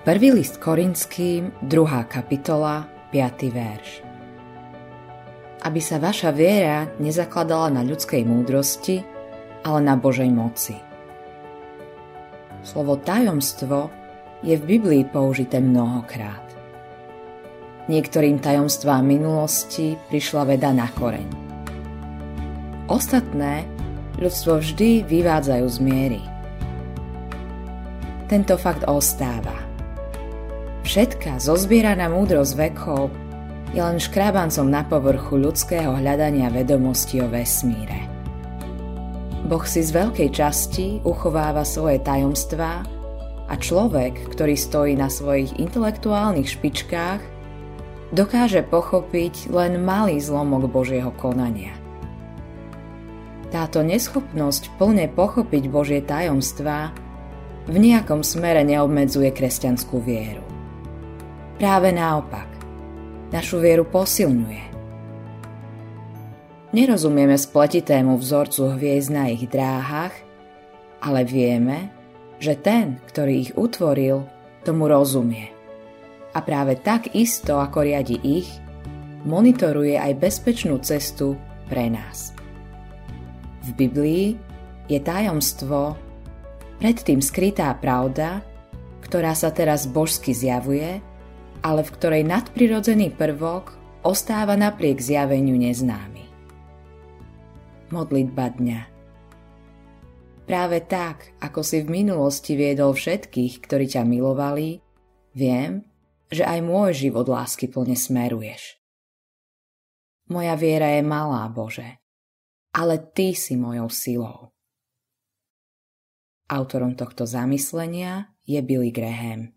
Prvý list Korinským, 2. kapitola, 5. verš. Aby sa vaša viera nezakladala na ľudskej múdrosti, ale na Božej moci. Slovo tajomstvo je v Biblii použité mnohokrát. Niektorým tajomstvám minulosti prišla veda na koreň. Ostatné ľudstvo vždy vyvádzajú z miery. Tento fakt ostáva – Všetká zozbieraná múdrosť vekov je len škrábancom na povrchu ľudského hľadania vedomosti o vesmíre. Boh si z veľkej časti uchováva svoje tajomstvá a človek, ktorý stojí na svojich intelektuálnych špičkách, dokáže pochopiť len malý zlomok Božieho konania. Táto neschopnosť plne pochopiť Božie tajomstvá v nejakom smere neobmedzuje kresťanskú vieru. Práve naopak, našu vieru posilňuje. Nerozumieme spletitému vzorcu hviezd na ich dráhach, ale vieme, že ten, ktorý ich utvoril, tomu rozumie. A práve tak isto, ako riadi ich, monitoruje aj bezpečnú cestu pre nás. V Biblii je tajomstvo, predtým skrytá pravda, ktorá sa teraz božsky zjavuje ale v ktorej nadprirodzený prvok ostáva napriek zjaveniu neznámy. Modlitba dňa Práve tak, ako si v minulosti viedol všetkých, ktorí ťa milovali, viem, že aj môj život lásky plne smeruješ. Moja viera je malá, Bože, ale Ty si mojou silou. Autorom tohto zamyslenia je Billy Graham.